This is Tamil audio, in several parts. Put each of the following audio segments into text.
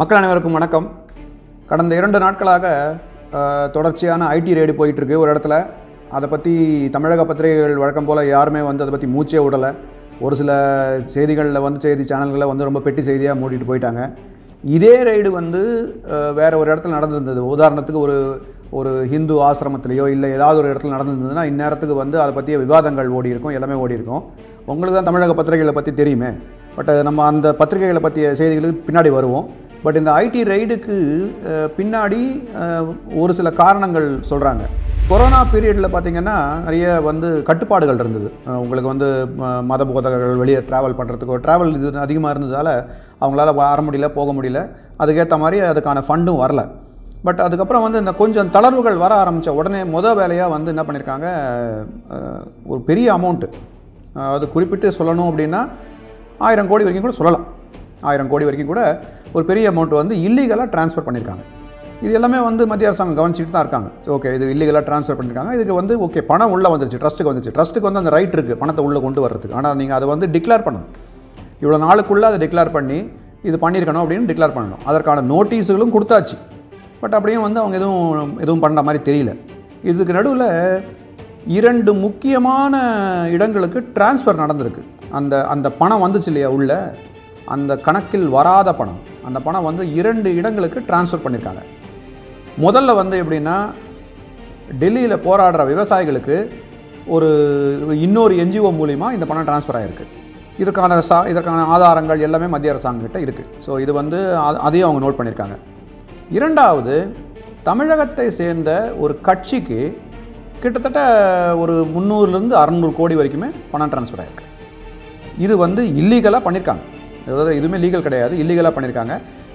மக்கள் அனைவருக்கும் வணக்கம். கடந்த இரண்டு நாட்களாக தொடர்ச்சியான ஐடி ரேடு போயிட்டுருக்கு ஒரு இடத்துல. அதை பற்றி தமிழக பத்திரிகைகள் வழக்கம் போல் யாருமே வந்து அதை பற்றி மூச்சே விடலை. ஒரு சில செய்திகளில் வந்து செய்தி சேனல்களில் வந்து ரொம்ப பெட்டி செய்தியாக மூடிட்டு போயிட்டாங்க. இதே ரைடு வந்து வேறு ஒரு இடத்துல நடந்திருந்தது. உதாரணத்துக்கு ஒரு ஒரு ஹிந்து ஆசிரமத்திலேயோ இல்லை ஏதாவது ஒரு இடத்துல நடந்திருந்ததுன்னா இந்நேரத்துக்கு வந்து அதை பற்றிய விவாதங்கள் ஓடி இருக்கும் எல்லாமே ஓடி இருக்கும் உங்களுக்கு தான் தமிழக பத்திரிகைகளை பற்றி தெரியுமே. பட் நம்ம அந்த பத்திரிகைகளை பற்றிய செய்திகளுக்கு பின்னாடி வருவோம். பட் இந்த ஐடி ரைடுக்கு பின்னாடி ஒரு சில காரணங்கள் சொல்கிறாங்க கொரோனா பீரியடில் பார்த்தீங்கன்னா நிறைய வந்து கட்டுப்பாடுகள் இருந்தது. உங்களுக்கு வந்து ம- மத போதகர்கள் வெளியே ட்ராவல் பண்ணுறதுக்கோ ட்ராவல் இது அதிகமாக இருந்ததால் அவங்களால வர முடியல போக முடியல. அதுக்கேற்ற மாதிரி அதுக்கான ஃபண்டும் வரல. பட் அதுக்கப்புறம் வந்து இந்த கொஞ்சம் தளர்வுகள் வர ஆரம்பித்த உடனே முத வேலையாக வந்து என்ன பண்ணியிருக்காங்க ஒரு பெரிய அமௌண்ட்டு அது குறிப்பிட்டு சொல்லணும் அப்படின்னா ஆயிரம் கோடி வரைக்கும் கூட சொல்லலாம். ஆயிரம் கோடி வரைக்கும் கூட ஒரு பெரிய அமௌண்ட் வந்து இல்லீகலாக ட்ரான்ஸ்ஃபர் பண்ணியிருக்காங்க இது எல்லாமே வந்து மத்திய அரசாங்கம் கவனிச்சிட்டு தான் இருக்காங்க. ஓகே இது இல்லீகலாக ட்ரான்ஸ்ஃபர் பண்ணியிருக்காங்க இதுக்கு வந்து ஓகே பணம் உள்ளே வந்துருச்சு ட்ரஸ்ட்டுக்கு வந்துச்சு ட்ரஸ்ட்டுக்கு வந்து அந்த ரைட் இருக்குது பணத்தை உள்ளே கொண்டு வர்றதுக்கு. ஆனால் நீங்கள் அதை வந்து டிக்ளேர் பண்ணணும். இவ்வளோ நாளுக்குள்ளே அதை டிக்ளேர் பண்ணி இது பண்ணியிருக்கணும் அப்படின்னு டிக்ளேர் பண்ணணும். அதற்கான நோட்டீஸுகளும் கொடுத்தாச்சு. பட் அப்படியும் வந்து அவங்க எதுவும் எதுவும் பண்ணுற மாதிரி தெரியல. இதுக்கு நடுவில் இரண்டு முக்கியமான இடங்களுக்கு டிரான்ஸ்ஃபர் நடந்திருக்கு. அந்த அந்த பணம் வந்துச்சு இல்லையா உள்ள? அந்த கணக்கில் வராத பணம். அந்த பணம் வந்து இரண்டு இடங்களுக்கு டிரான்ஸ்ஃபர் பண்ணியிருக்காங்க முதல்ல வந்து எப்படின்னா டெல்லியில் போராடுற விவசாயிகளுக்கு ஒரு இன்னொரு என்ஜிஓ மூலிமா இந்த பணம் ட்ரான்ஸ்ஃபர் ஆகிருக்கு இதுக்கான சா இதற்கான ஆதாரங்கள் எல்லாமே மத்திய அரசாங்கக்கிட்ட இருக்குது ஸோ இது வந்து அதையும் அவங்க நோட் பண்ணியிருக்காங்க இரண்டாவது தமிழகத்தை சேர்ந்த ஒரு கட்சிக்கு கிட்டத்தட்ட ஒரு முந்நூறுலேருந்து அறநூறு கோடி வரைக்குமே பணம் ட்ரான்ஸ்ஃபர் ஆகிருக்கு இது வந்து இல்லீகலாக பண்ணியிருக்காங்க அதாவது எதுவுமே லீகல் கிடையாது இல்லீகலாக பண்ணியிருக்காங்க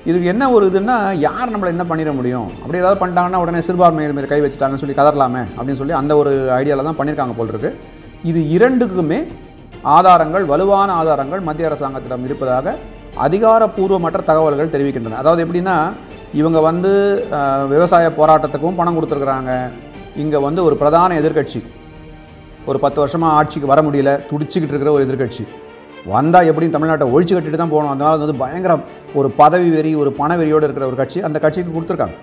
இதுக்கு என்ன ஒரு இதுன்னா யார் நம்மளை என்ன பண்ணிட முடியும்? அப்படி ஏதாவது பண்ணிட்டாங்கன்னா உடனே சிறுபான்மையர் மீது கை வச்சுட்டாங்கன்னு சொல்லி கதறலாமே அப்படின்னு சொல்லி அந்த ஒரு ஐடியாவில் தான் பண்ணியிருக்காங்க போல் இருக்கு. இது இரண்டுக்குமே ஆதாரங்கள் வலுவான ஆதாரங்கள் மத்திய அரசாங்கத்திடம் இருப்பதாக அதிகாரப்பூர்வமற்ற தகவல்கள் தெரிவிக்கின்றன. அதாவது எப்படின்னா இவங்க வந்து விவசாய போராட்டத்துக்கும் பணம் கொடுத்துருக்குறாங்க. இங்கே வந்து ஒரு பிரதான எதிர்க்கட்சி. ஒரு பத்து வருஷமாக ஆட்சிக்கு வர முடியல துடிச்சிக்கிட்டு இருக்கிற ஒரு எதிர்க்கட்சி. வந்தால் எப்படியும் தமிழ்நாட்டை ஒழிச்சு கட்டிட்டு தான் போகணும். அதனால் வந்து பயங்கர ஒரு பதவி வெறி ஒரு பண வெறியோடு இருக்கிற ஒரு கட்சி அந்த கட்சிக்கு கொடுத்துருக்காங்க.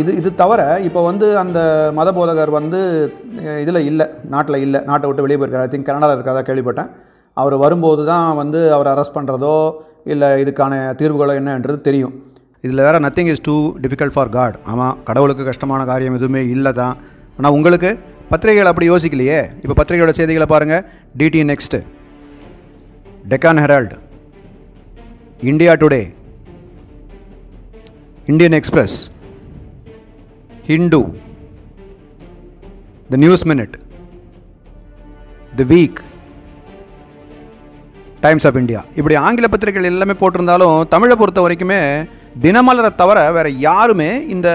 இது இது தவிர இப்போ வந்து அந்த மத போதகர் வந்து இதில் இல்லை நாட்டில் இல்லை நாட்டை விட்டு வெளியே போயிருக்காரு. ஐ திங்க் கனடாவில் இருக்கிறதா கேள்விப்பட்டேன். அவர் வரும்போது தான் வந்து அவர் அரெஸ்ட் பண்ணுறதோ இல்லை இதுக்கான தீர்வுகளோ என்னன்றது தெரியும். இதில் வேறு nothing is too difficult for God ஆமாம் கடவுளுக்கு கஷ்டமான காரியம் எதுவுமே இல்லை தான் ஆனால் உங்களுக்கு பத்திரிகைகள் அப்படி யோசிக்கலையே? இப்போ பத்திரிகையோட செய்திகளை பாருங்கள் DT next Deccan Herald India Today Indian Express Hindu the News Minute the Week Times of India இப்படி ஆங்கில பத்திரிகைகள் எல்லாமே போட்டிருந்தாலும் தமிழை பொறுத்த வரைக்குமே தினமலரை தவிர வேறு யாருமே இந்த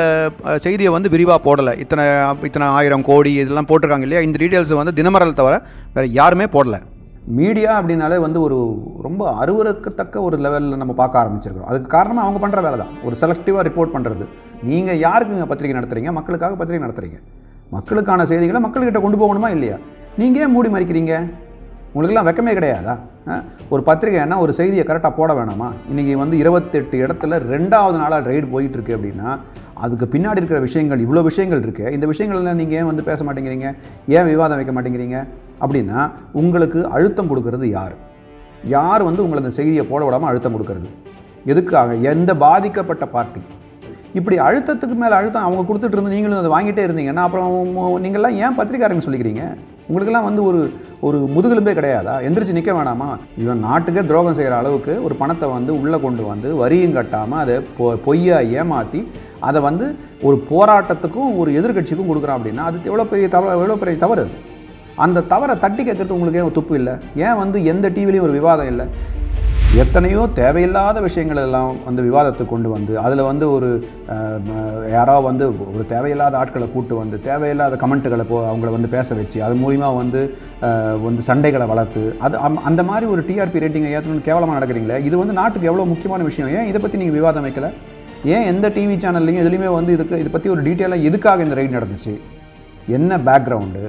செய்தியை வந்து விரிவாக போடலை. இத்தனை இத்தனை ஆயிரம் கோடி இதெல்லாம் போட்டிருக்காங்க இல்லையா? இந்த டீட்டெயில்ஸ் வந்து தினமலரை தவிர வேறு யாருமே போடலை. மீடியா அப்படின்னாலே வந்து ஒரு ரொம்ப அருவருக்கத்தக்க ஒரு லெவலில் நம்ம பார்க்க ஆரம்பிச்சிருக்கிறோம். அதுக்கு காரணமாக அவங்க பண்ணுற வேலை தான். ஒரு செலக்டிவாக ரிப்போர்ட் பண்ணுறது நீங்கள் யாருக்குங்க பத்திரிகை நடத்துறீங்க? மக்களுக்காக பத்திரிகை நடத்துகிறீங்க மக்களுக்கான செய்திகளை மக்கள்கிட்ட கொண்டு போகணுமா இல்லையா? நீங்கள் ஏன் மூடி மறிக்கிறீங்க? உங்களுக்கெல்லாம் வெக்கமே கிடையாதா? ஒரு பத்திரிகைன்னா ஒரு செய்தியை கரெக்டாக போட வேணாமா? இன்றைக்கி வந்து இருபத்தெட்டு இடத்துல ரெண்டாவது நாளாக ரைடு போயிட்டுருக்கு அப்படின்னா அதுக்கு பின்னாடி இருக்கிற விஷயங்கள் இவ்வளோ விஷயங்கள் இருக்குது இந்த விஷயங்கள்லாம் நீங்கள் ஏன் வந்து பேச மாட்டேங்கிறீங்க? ஏன் விவாதம் வைக்க மாட்டேங்கிறீங்க? அப்படின்னா உங்களுக்கு அழுத்தம் கொடுக்கறது யார்? யார் வந்து உங்களை அந்த செய்தியை போட விடாமல் அழுத்தம் கொடுக்கறது? எதுக்காக? எந்த பாதிக்கப்பட்ட பார்ட்டி? இப்படி அழுத்தத்துக்கு மேலே அழுத்தம் அவங்க கொடுத்துட்டு இருந்து நீங்களும் அதை வாங்கிட்டே இருந்தீங்கன்னா அப்புறம் நீங்கள்லாம் ஏன் பத்திரிக்காரங்க சொல்லிக்கிறீங்க? உங்களுக்கெல்லாம் வந்து ஒரு ஒரு முதுகெலும்பே கிடையாதா? எந்திரிச்சு நிற்க வேணாமா? இவன் நாட்டுக்கே துரோகம் செய்கிற அளவுக்கு ஒரு பணத்தை வந்து உள்ளே கொண்டு வந்து வரியும் கட்டாமல் அதை பொ பொய்யா ஏமாற்றி அதை வந்து ஒரு போராட்டத்துக்கும் ஒரு எதிர்க்கட்சிக்கும் கொடுக்குறான் அப்படின்னா அது எவ்வளோ பெரிய தவறு எவ்வளோ பெரிய தவறு அது? அந்த தவறை தட்டி கேட்கறது உங்களுக்கு ஏன் துப்பு இல்லை? ஏன் வந்து எந்த டிவிலையும் ஒரு விவாதம் இல்லை? எத்தனையோ தேவையில்லாத விஷயங்கள் எல்லாம் வந்து விவாதத்துக்கு கொண்டு வந்து அதில் வந்து ஒரு அஹ், யாரோ வந்து ஒரு தேவையில்லாத ஆட்களை கூட்டு வந்து தேவையில்லாத கமெண்ட்டுகளை போ அவங்கள வந்து பேச வச்சு அது மூலிமா வந்து வந்து சண்டைகளை வளர்த்து அது அம்- அந்த மாதிரி ஒரு டிஆர்பி ரேட்டிங்கை ஏற்றணும்னு கேவலமாக நடக்கிறீங்களே இது வந்து நாட்டுக்கு எவ்வளோ முக்கியமான விஷயம் ஏன் இதை பற்றி நீங்கள் விவாதம் வைக்கல? ஏன் எந்த டிவி சேனல்லையும் எதுலேயுமே வந்து இதுக்கு இதை பற்றி ஒரு டீட்டெயிலாக எதுக்காக இந்த ரைட் நடந்துச்சு? என்ன பேக்ரவுண்டு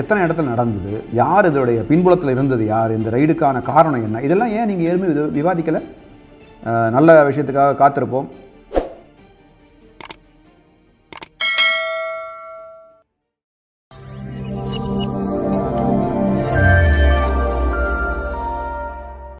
எத்தனை இடத்துல நடந்தது? யார் இதோடைய பின்புலத்தில் இருந்தது யார்? இந்த ரைடுக்கான காரணம் என்ன? இதெல்லாம் ஏன் நீங்கள் எதுவுமே விவாதிக்கலை? நல்ல விஷயத்துக்காக காத்திருப்போம்.